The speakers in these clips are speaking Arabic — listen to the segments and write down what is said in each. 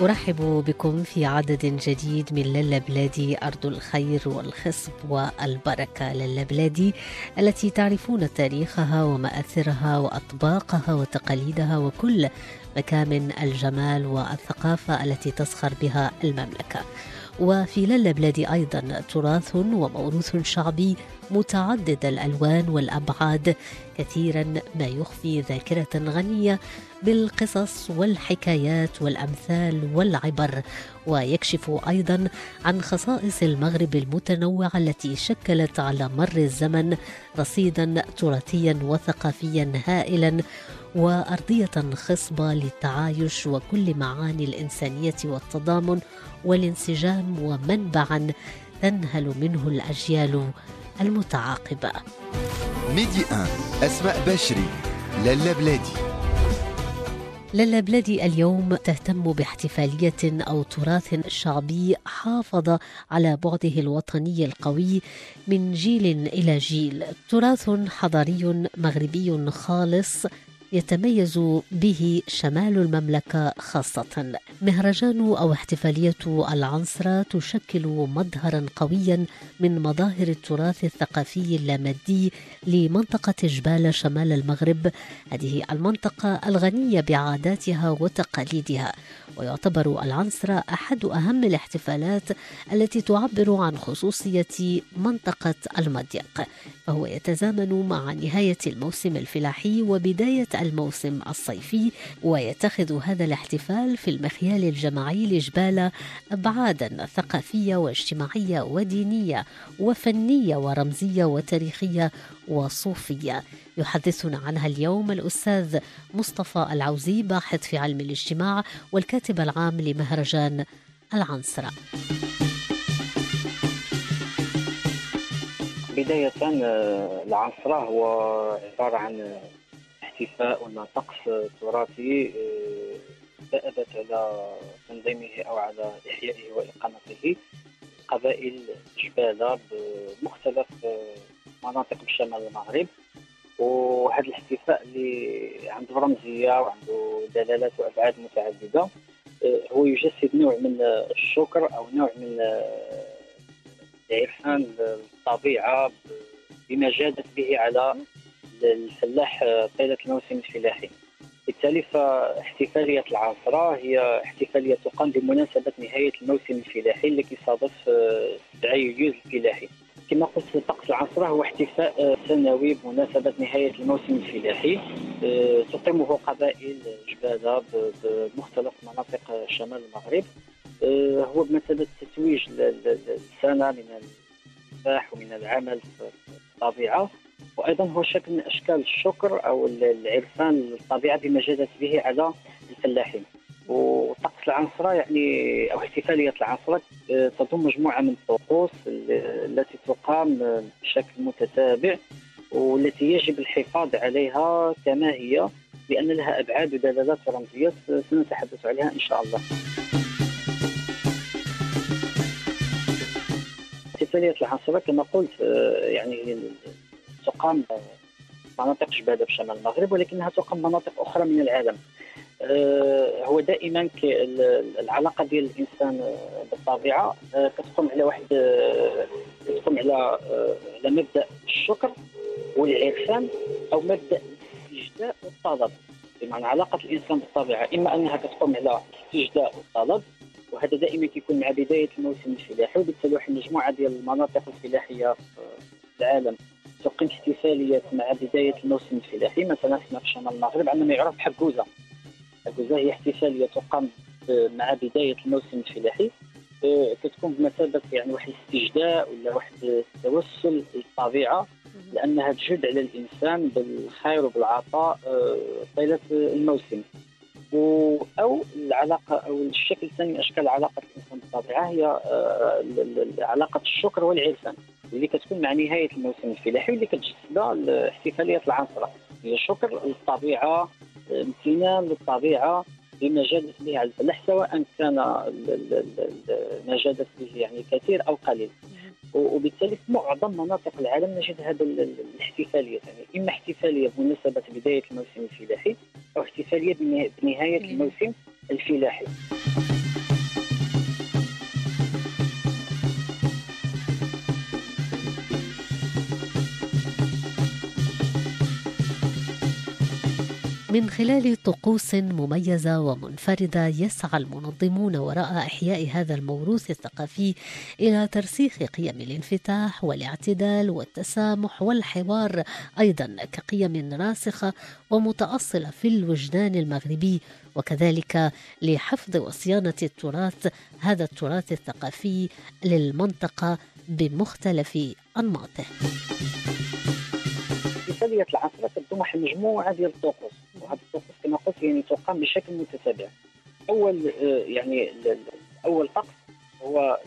أرحب بكم في عدد جديد من للا بلادي أرض الخير والخصب والبركة. للا بلادي التي تعرفون تاريخها ومآثرها وأطباقها وتقاليدها وكل مكامن الجمال والثقافة التي تزخر بها المملكة. وفي للا بلادي أيضا تراث وموروث شعبي متعدد الألوان والأبعاد كثيرا ما يخفي ذاكرة غنية بالقصص والحكايات والأمثال والعبر. ويكشف أيضا عن خصائص المغرب المتنوعة التي شكلت على مر الزمن رصيدا تراثيا وثقافيا هائلا وأرضية خصبة للتعايش وكل معاني الإنسانية والتضامن والانسجام ومنبعا تنهل منه الأجيال المتعاقبة. ميدي 1 أسماء بشري لالا بلادي. للا بلادي اليوم تهتم باحتفالية أو تراث شعبي حافظ على بعده الوطني القوي من جيل إلى جيل. تراث حضاري مغربي خالص يتميز به شمال المملكة خاصة. مهرجان أو احتفالية العنصرة تشكل مظهرا قويا من مظاهر التراث الثقافي اللامادي لمنطقة جبال شمال المغرب. هذه المنطقة الغنية بعاداتها وتقاليدها ويعتبر العنصرة أحد أهم الاحتفالات التي تعبر عن خصوصية منطقة المضيق فهو يتزامن مع نهاية الموسم الفلاحي وبداية الموسم الصيفي ويتخذ هذا الاحتفال في المخيال الجماعي لجبال أبعادا ثقافية واجتماعية ودينية وفنية ورمزية وتاريخية وصوفية. يحدثنا عنها اليوم الأستاذ مصطفى العوزي باحث في علم الاجتماع والكاتب العام لمهرجان العنصرة. بداية آه، العنصرة هو عبارة عن احتفاء ولا طقس تراثي آه، دأبت على تنظيمه أو على إحيائه وإقامته قبائل جبالة بمختلف آه، مناطق بشمال المغرب وهذا الاحتفاء اللي عنده رمزية وعنده دلالات وأبعاد متعددة آه، هو يجسد نوع من الشكر أو نوع من العرفان الطبيعة بما جادت به على الفلاح طيلة الموسم الفلاحي بالتالي فاحتفالية العاصرة هي احتفالية تقام بمناسبة نهاية الموسم الفلاحي اللي كيصادف 7 يوليو الفلاحي. كما قلت طقس العاصرة هو احتفاء سنوي بمناسبة نهاية الموسم الفلاحي. آه، تقيمه قبائل جبالة بمختلف مناطق شمال المغرب. آه، هو بمثابة تتويج السنة من الفلاح ومن العمل في الطبيعة وأيضا هو شكل من أشكال الشكر أو العرفان الطبيعه بما جادت به على الفلاحين وطقس العنصرة يعني أو احتفالية العنصرة آه، تضم مجموعة من الطقوس التي تقام بشكل متتابع والتي يجب الحفاظ عليها كما هي لأن لها أبعاد ودلالات ورمزيات سنتحدث عليها إن شاء الله. احتفالية العنصرة كما قلت آه، يعني تقام مناطق جبالة بشمال المغرب ولكنها تقام مناطق أخرى من العالم. آه، هو دائما العلاقة ديال الإنسان بالطبيعة آه، كتقوم على واحد كتقوم على على مبدأ الشكر والعرفان أو مبدأ الاستجداء والطلب. بمعنى علاقة الإنسان بالطبيعة إما أنها كتقوم على الاستجداء والطلب وهذا دائما كيكون مع بداية الموسم الفلاحي وبالتالي واحد المجموعه ديال المناطق الفلاحيه في العالم. تقيم احتفاليات مع بداية الموسم الفلاحي مثلا هنا في شمال المغرب عندنا ما يعرف بحكوزة حكوزة هي احتفالية تقام مع بداية الموسم الفلاحي. آه، كتكون بمثابة يعني واحد الاستجداء ولا واحد التوسل للطبيعة لأنها تجد على الإنسان بالخير وبالعطاء آه، طيلة الموسم. أو العلاقة أو الشكل الثاني من أشكال علاقة الإنسان بالطبيعة هي آه، علاقة الشكر والعرفان. واللي كتكون مع نهاية الموسم الفلاحي واللي كتجسدها احتفاليه العنصره هي شكر للطبيعة امتنان للطبيعة بما جادت به على الفلاح سواء كان ما جادت به يعني كثير أو قليل. وبالتالي في معظم مناطق العالم نجد هذا الاحتفالية. يعني إما احتفالية بمناسبة بداية الموسم الفلاحي أو احتفالية بنهاية الموسم الفلاحي. من خلال طقوس مميزة ومنفردة يسعى المنظمون وراء إحياء هذا الموروث الثقافي إلى ترسيخ قيم الانفتاح والاعتدال والتسامح والحوار أيضا كقيم راسخة ومتأصلة في الوجدان المغربي وكذلك لحفظ وصيانة التراث هذا التراث الثقافي للمنطقة بمختلف أنماطه. احتفاليه العصر كتضم مجموعه ديال الطقوس وهذه الطقوس كما قلت يعني تقام بشكل متتابع. أول آه، يعني أول طقس هو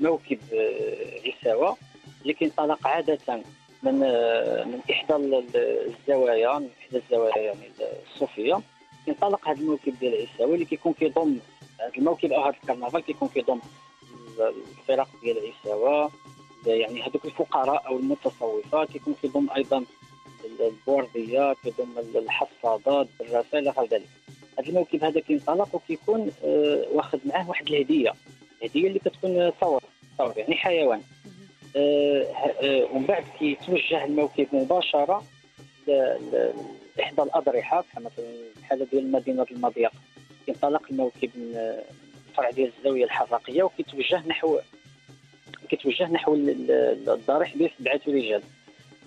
موكب آه، عساوه اللي كينطلق عادة من آه، من إحدى الزوايا من إحدى الزوايا يعني الصوفية. كينطلق هذا الموكب ديال العساوه اللي كيكون كيضم هذا الموكب أو هذا الكرنفال كيكون كيضم الفرق ديال العساوه يعني هذوك الفقراء أو المتصوفات كيكون كيضم أيضا البورديه كيضم الحصادات الرسائل إلى ذلك. هذا الموكب هذا كينطلق وكيكون آه واخذ معاه واحد الهدية. الهدية اللي كتكون ثور ثور يعني حيوان. آه آه ومن بعد كيتوجه الموكب مباشرة لإحدى الأضرحة بحال مثلا الحاله ديال مدينه المضيق كينطلق الموكب من الفرع ديال الزاوية الحرقية وكيتوجه نحو كيتوجه نحو الضريح ديال سبعه رجال.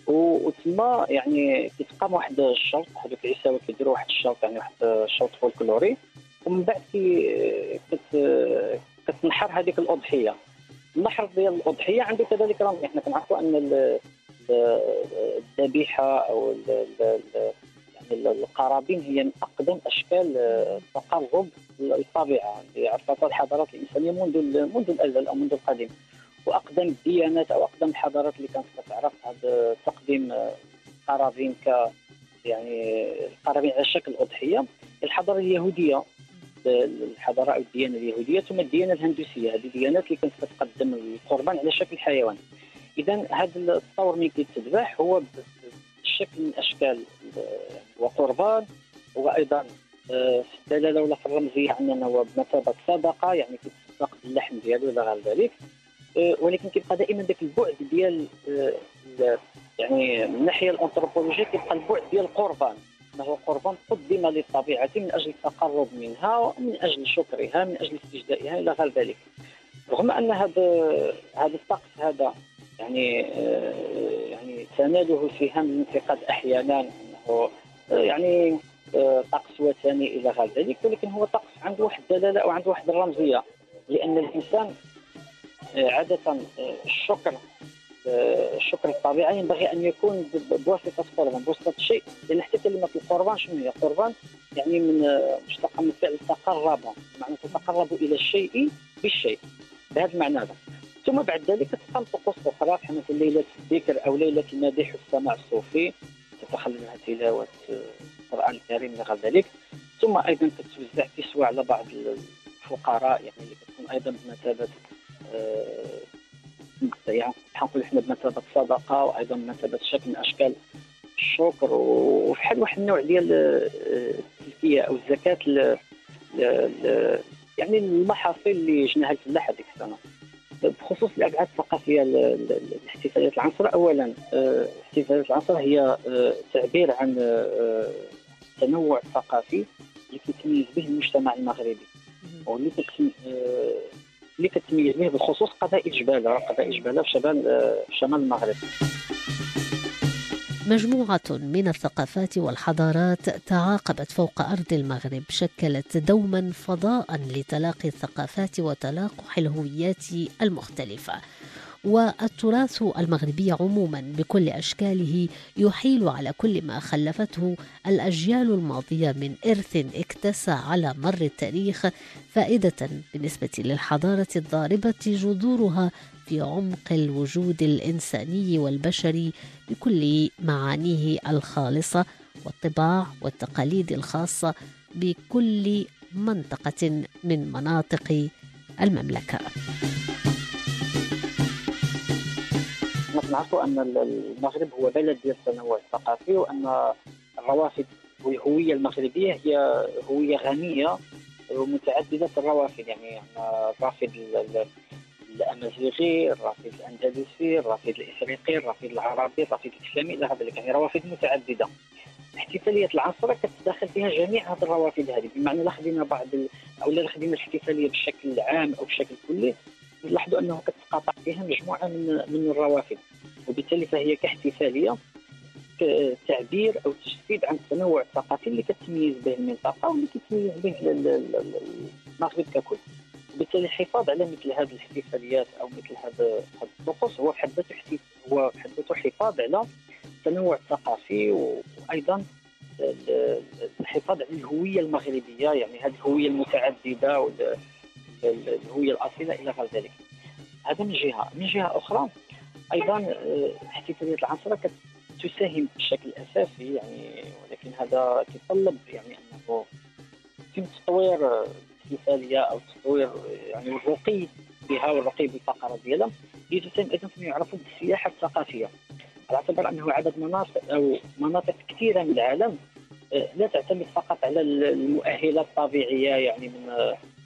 وتما يعني كيتقام واحد الشرط هذوك العساوه كيديروا واحد الشرط يعني واحد الشرط فولكلوري ومن بعد كي كت كتنحر هذيك الأضحية. النحر ديال الأضحية عنده كذلك رمز إحنا كنعرفوا أن الذبيحة أو يعني القرابين هي من أقدم أشكال التقرب للطبيعة. اللي عرفتها الحضارات الإنسانية منذ منذ الأزل أو منذ القديم. وأقدم الديانات أو أقدم الحضارات اللي كانت كتعرف هذا تقديم قرابين ك يعني القرابين على شكل أضحية. الحضارة اليهودية الحضارة أو الديانة اليهودية ثم الديانة الهندوسية. هذه الديانات اللي كانت كتقدم القربان على شكل حيوان. اذا هذا التصور ملي كيتذبح هو بشكل من أشكال وقربان وأيضا في الدلالة ولا في الرمزية عندنا هو بمثابة صدقة يعني كيتصدق باللحم ديالو إلى غير ذلك. ولكن كيبقى دائما ذاك البعد ديال آه، يعني من الناحية الأنثروبولوجية كيبقى البعد ديال القربان إنه قربان قدم للطبيعه من أجل التقرب منها ومن أجل شكرها من أجل استجدائها إلى غير ذلك. رغم أن هذا هذا الطقس هذا يعني آه، يعني تناله سهام الانتقاد أحيانا إنه يعني طقس وثني إلى غير ذلك ولكن هو طقس عنده واحد الدلالة أو عنده واحد الرمزية. لأن الإنسان عادة الشكر الشكر الطبيعي ينبغي أن يكون بواسطة قربان بواسطة شيء. لأن حتى كلمة القربان شنو هي؟ قربان يعني من مشتقه من فعل تقرب معنى تتقرب إلى الشيء بالشيء. بهذا المعنى هذا. ثم بعد ذلك تقام طقوس أخرى بحال مثل ليلة الذكر أو ليلة المديح والسماع الصوفي. تتخلل منها تلاوة القرآن الكريم إلى غير ذلك. ثم أيضا تتوزع كسوه على بعض الفقراء يعني اللي كتكون أيضا بمثابة آه، يعني نقول إحنا بمثابة صدقه وأيضا بمثابة شكل من أشكال الشكر. وفي حال واحد النوع ديال آه، التزكيه أو الزكاة ل... ل... يعني المحاصيل اللي جناها الفلاح هذيك السنة. بخصوص الأبعاد الثقافية لاحتفالات العنصر. اولا آه، احتفالات العنصر هي تعبير عن التنوع الثقافي اللي كيتميز به المجتمع المغربي. واللي اللي كتميز به بالخصوص قبائل جباله قبائل جباله في شمال في شمال المغرب. مجموعة من الثقافات والحضارات تعاقبت فوق أرض المغرب شكلت دوما فضاء لتلاقي الثقافات وتلاقح الهويات المختلفة. والتراث المغربي عموما بكل أشكاله يحيل على كل ما خلفته الأجيال الماضية من إرث اكتسى على مر التاريخ فائدة بالنسبة للحضارة الضاربة جذورها في عمق الوجود الإنساني والبشري بكل معانيه الخالصة والطباع والتقاليد الخاصة بكل منطقة من مناطق المملكة. نعرفوا أن المغرب هو بلد ديال التنوع الثقافي وأن الروافد والهويه المغربية هي هوية غنية ومتعددة الروافد يعني الرافد الأمازيغي، الرافد الأندلسي، الرافد الإفريقي، الرافد العربي، الرافد الإسلامي إلى غير يعني روافد متعددة. احتفالية العصر كتداخل فيها جميع هذه الروافد هذه بمعنى لا خدينا بعض أو لا خدينا الاحتفالية بشكل عام أو بشكل كلي نلاحظوا أنه كتقاطع فيها مجموعة من من الروافد وبالتالي فهي كاحتفالية تعبير أو تجسيد عن التنوع الثقافي اللي كتميز به المنطقة واللي كتميز به المغرب ككل. وبالتالي الحفاظ على مثل هذه الاحتفاليات أو مثل هذا الطقوس هو في حد ذاته هو في حد ذاته حفاظ على التنوع الثقافي وأيضا الحفاظ على الهوية المغربية يعني هذه الهوية المتعددة والهويه الأصيلة إلى غير ذلك. هذا من جهة. من جهة أخرى أيضا آه، احتفالية العنصره تساهم بشكل أساسي يعني ولكن هذا يتطلب يعني أنه يتم تطوير الاحتفاليه أو تطوير يعني الرقي بها والرقي بالفقرة ديالها هي تساهم أيضا فيما يعرف بالسياحة الثقافية. على اعتبار أنه عدد مناطق أو مناطق كثيرة من العالم آه، لا تعتمد فقط على المؤهلات الطبيعية يعني من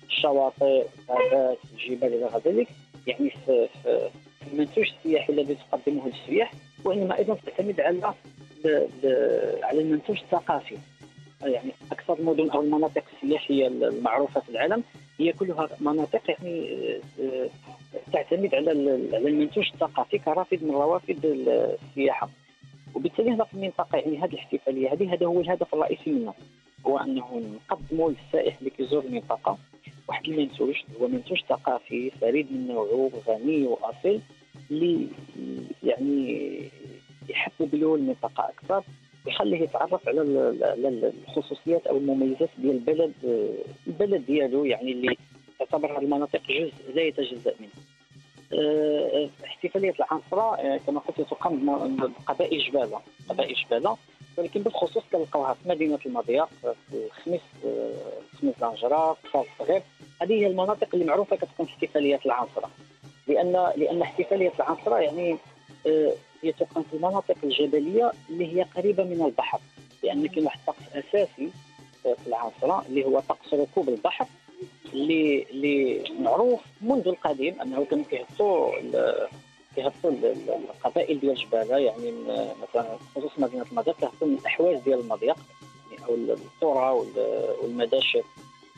الشواطئ الغابات الجبال إلى غير ذلك يعني في المنتوج السياحي الذي تقدمه السياح وإنما أيضا تعتمد على على المنتوج الثقافي يعني أكثر المدن أو المناطق السياحية المعروفة في العالم هي كلها مناطق يعني آه، تعتمد على على المنتوج الثقافي كرافد من روافد السياحة. وبالتالي هنا في المنطقة يعني هذه الاحتفالية هذه هذا هو الهدف الرئيسي منها هو أنه نقدموا للسائح اللي كيزور المنطقة. واحد المنتوج هو منتوج ثقافي فريد من نوعه غني وأصيل. اللي يعني يحبب له المنطقة أكثر ويخليه يتعرف على الخصوصيات أو المميزات ديال البلد البلد ديالو يعني اللي تعتبر هذه المناطق جزء لا يتجزا منه. أه، احتفالية العنصرة أه، كما قلت تقام بقبائل جباله قبائل جباله ولكن بالخصوص كنلقاوها في مدينة المضيق في خميس أه، خميس لانجرا في الصغير هذه هي المناطق اللي معروفة كتكون احتفاليات العنصرة. لأن لأن احتفالية العنصره يعني هي تقام في المناطق الجبلية اللي هي قريبة من البحر. لأن كاين واحد الطقس أساسي في العنصره اللي هو طقس ركوب البحر اللي اللي معروف منذ القديم أنه كانوا كيهبطوا كيهبطوا القبائل ديال الجباله يعني مثلا خصوصا مدينة المضيق كيهبطوا من الأحواز ديال المضيق يعني أو القرى والمداشر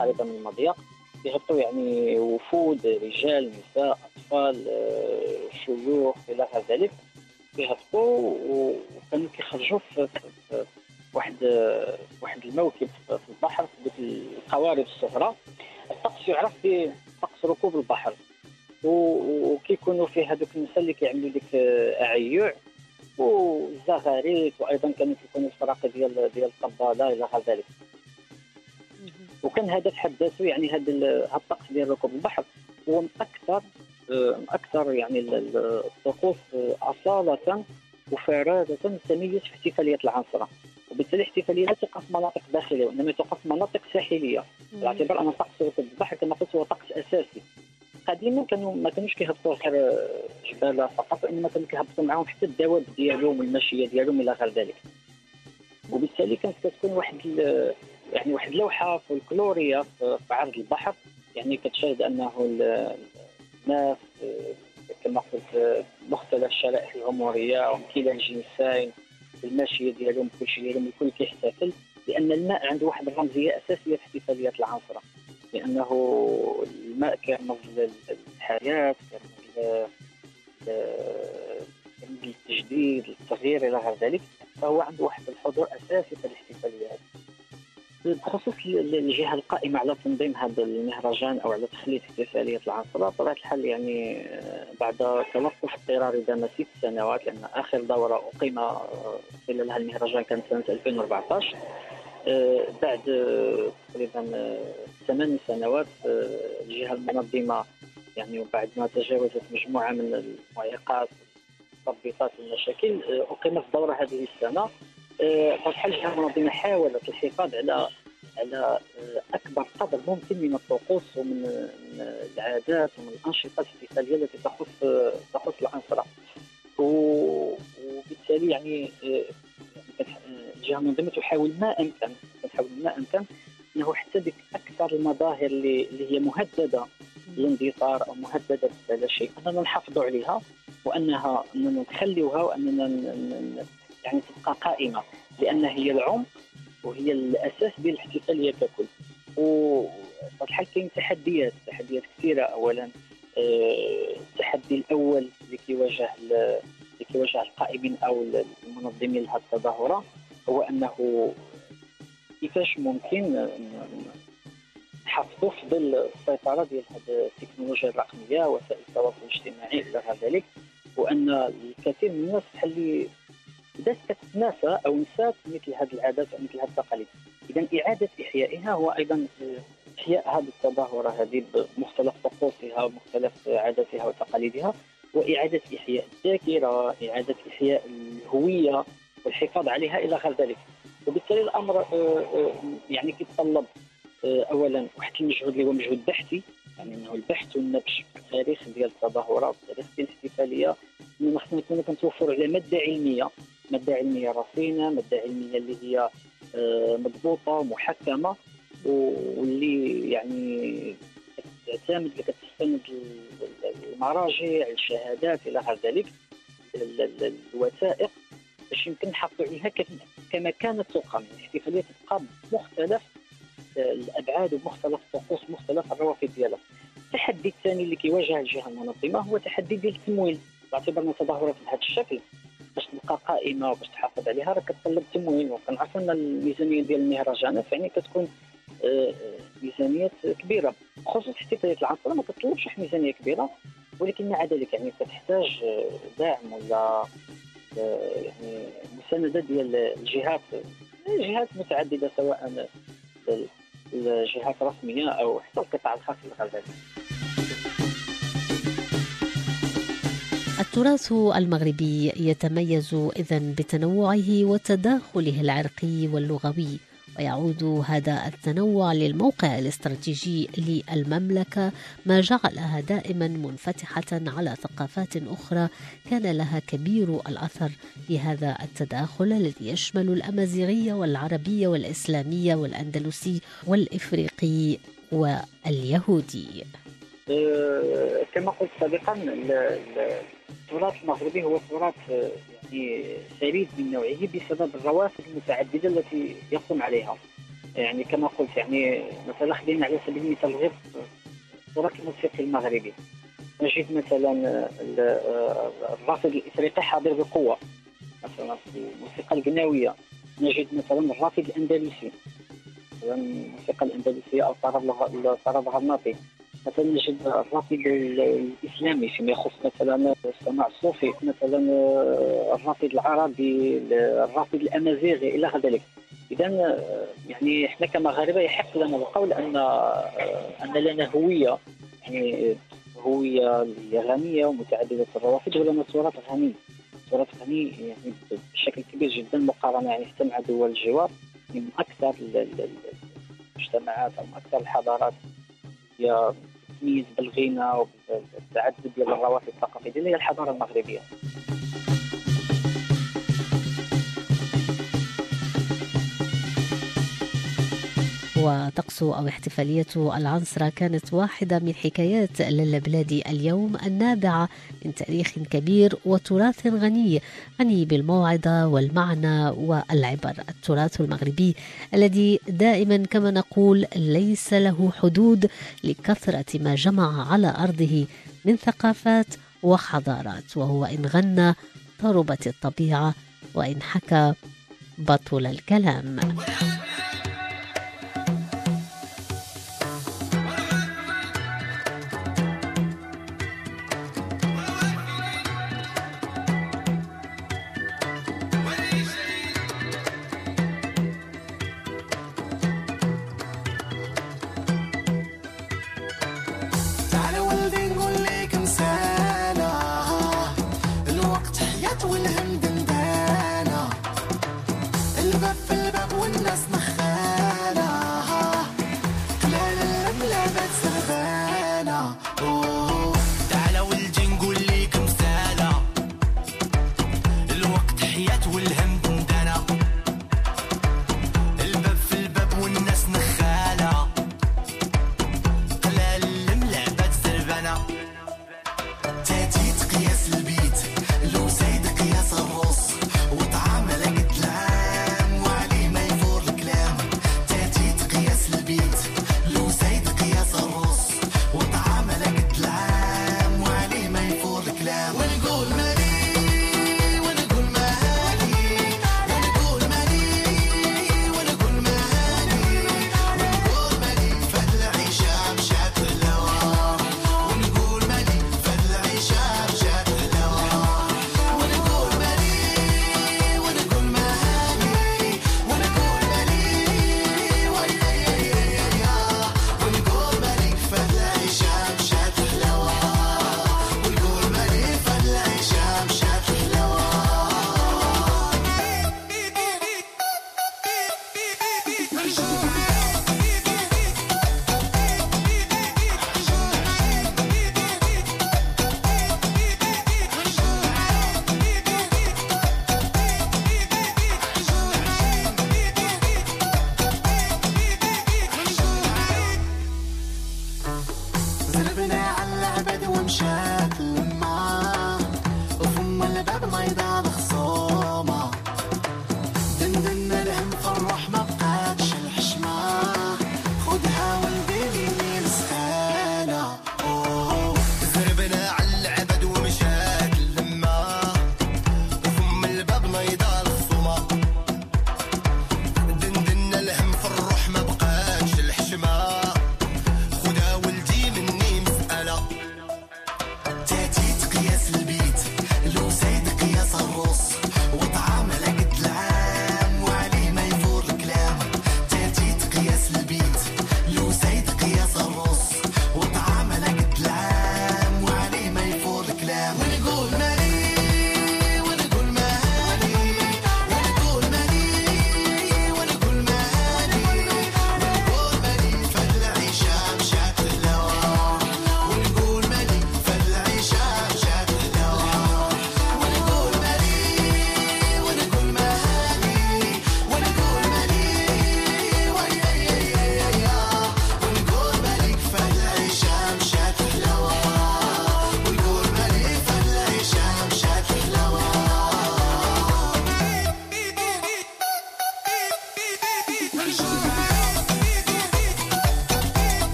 قريبة من المضيق. كيهبطوا يعني وفود رجال نساء أطفال آه، شيوخ إلى غير ذلك كيهبطوا وكانوا كيخرجوا في, واحد واحد الموكب في البحر في ديك القوارب الصغرى. الطقس يعرف بطقس ركوب البحر. وكيكونوا فيه هذوك النساء اللي كيعملوا ديك أعيوع. والزغاريت وأيضا كانوا كيكونوا الفراق ديال ديال القبالة إلى غير ذلك. وكان هذا في حد ذاته يعني هذا الطقس ديال ركوب البحر. هو من أكثر من أكثر يعني الطقوس أصالة وفرادة تميز في احتفالية العنصرة وبالتالي الاحتفالية لا تقع في مناطق داخلية وإنما تقع في مناطق ساحلية. باعتبار أن طقس ركوب البحر كما قلت هو طقس أساسي. قديما كانوا ما كانوش كيهبطوا غير جبال فقط وإنما كانوا كيهبطوا معاهم حتى الدواب ديالهم والماشية ديالهم إلى غير ذلك. وبالتالي كانت كتكون واحد يعني واحد اللوحة فولكلوريه في عرض البحر. يعني كتشاهد أنه الناس كما قلت مختلف الشرائح العمرية وكلا الجنسين الماشيه ديالهم كل شيء ديالهم الكل كيحتفل لأن الماء عنده واحد الرمزية أساسية في احتفاليات العنصرة. لأنه الماء كيرمز للحياة كيرمز للتجديد للتغيير إلى غير ذلك. فهو عنده واحد الحضور أساسي في الاحتفاليات. بخصوص الجهة القائمة على تنظيم هذا المهرجان أو على تخلية احتفاليه العاصره بطبيعه الحال يعني آه، بعد توقف اضطراري دام ست سنوات لأن آخر دورة اقيم آه، خلالها المهرجان كانت سنة 2014 آه، بعد تقريبا ثمان سنوات الجهة المنظمة يعني وبعد ما تجاوزت مجموعة من المعيقات التطبيقات والمشاكل أقيمت الدوره هذه السنة. فالحل الجهه المنظمه حاولت الحفاظ على على أكبر قدر ممكن من الطقوس ومن العادات ومن الأنشطة الاحتفاليه التي تخص تخص العنصرة. وبالتالي يعني الجهه المنظمه تحاول ما أمكن تحاول ما أمكن أنه حتى ديك أكثر المظاهر اللي, اللي هي مهددة للاندثار أو مهددة لا شيء. أننا نحافظوا عليها وأنها أننا نخليوها وأننا يعني تبقى قائمة لأن هي العمق وهي الأساس ديال الاحتفاليه ككل وفي كاين تحديات تحديات كثيرة. اولا آه، التحدي الأول اللي كيواجه اللي كيواجه القائمين أو المنظمين لهذه التظاهرة هو أنه كيفاش ممكن نحافظوا في ظل السيطرة ديال هذه التكنولوجيا الرقمية وسائل التواصل الاجتماعي إلى غير ذلك. وأن الكثير من الناس اللي بدات كتتناسى أو نسات مثل هذه العادات أو مثل هذه التقاليد اذا اعاده احيائها هو أيضا احياء هذه التظاهره هذه بمختلف طقوسها ومختلف عاداتها وتقاليدها واعاده احياء الذاكره اعاده احياء الهويه والحفاظ عليها إلى غير ذلك وبالتالي الامر آه، آه، يعني كيتطلب آه، اولا واحد المجهود اللي هو مجهود بحثي يعني انه البحث والنبش في التاريخ ديال التظاهرات التاريخ ديال الاحتفاليه خصنا نكونوا كنتوفروا على ماده علميه ماده علميه رصينه ماده علميه اللي هي آه، مضبوطة ومحكمه واللي يعني تعتمد كتستند المراجع الشهادات إلى غير ذلك الوثائق باش يمكن نحافظوا عليها كما كانت تقام. الاحتفالية تبقى بمختلف آه، الأبعاد ومختلف الطقوس مختلف الروافد ديالها. التحدي الثاني اللي كيواجه الجهة المنظمة هو تحدي ديال التمويل. باعتبار أن تظاهرات بهذا الشكل باش تبقى قائمه وباش تحافظ عليها راه كتطلب تمويل وكنعرفوا ان الميزانية ديال المهرجانات يعني كتكون آه، آه، ميزانيات كبيرة. خصوصا احتفاليه العاصمه ما كتطلبش واحد ميزانيه كبيرة ولكن مع ذلك يعني كتحتاج آه، دعم ولا يعني مساندة ديال الجهات جهات متعددة سواء الجهات الرسمية أو حتى القطاع الخاص اللي التراث المغربي يتميز اذا بتنوعه وتداخله العرقي واللغوي ويعود هذا التنوع للموقع الاستراتيجي للمملكة ما جعلها دائما منفتحة على ثقافات أخرى كان لها كبير الأثر في هذا التداخل الذي يشمل الأمازيغية والعربية والإسلامية والأندلسي والإفريقي واليهودي. كما قلت سابقا التراث المغربي هو تراث يعني فريد من نوعه بسبب الروافد المتعددة التي يقوم عليها. يعني كما قلت يعني مثلا خلينا على سبيل المثال غير التراث الموسيقي المغربي. نجد مثلا الرافد الإفريقي حاضر بقوة. مثلا في الموسيقى القناويه نجد مثلا الرافد الأندلسي. مثلا الموسيقى الأندلسية أو الطرب الغرناطي مثلا نجد الرافد الإسلامي فيما يخص مثلا السماع الصوفي مثلا آه، الرافد العربي الرافد الأمازيغي إلى غير ذلك. اذا آه، يعني إحنا كمغاربه يحق لنا القول أن آه، أن لنا هوية يعني هوية غنية ومتعددة الروافد ولنا تراث غني تراث غني يعني بشكل كبير جدا مقارنة يعني حتى مع دول الجوار من أكثر المجتمعات أو أكثر الحضارات. هي تميز بالغنى وبالتعدد ديال الروافد الثقافيه ديالها هي الحضارة المغربية. وطقس أو احتفالية العنصرة كانت واحدة من حكايات للبلاد اليوم النابعة من تاريخ كبير وتراث غني غني بالموعظة والمعنى والعبر. التراث المغربي الذي دائما كما نقول ليس له حدود لكثرة ما جمع على أرضه من ثقافات وحضارات وهو إن غنى طربت الطبيعة وإن حكى بطل الكلام. will him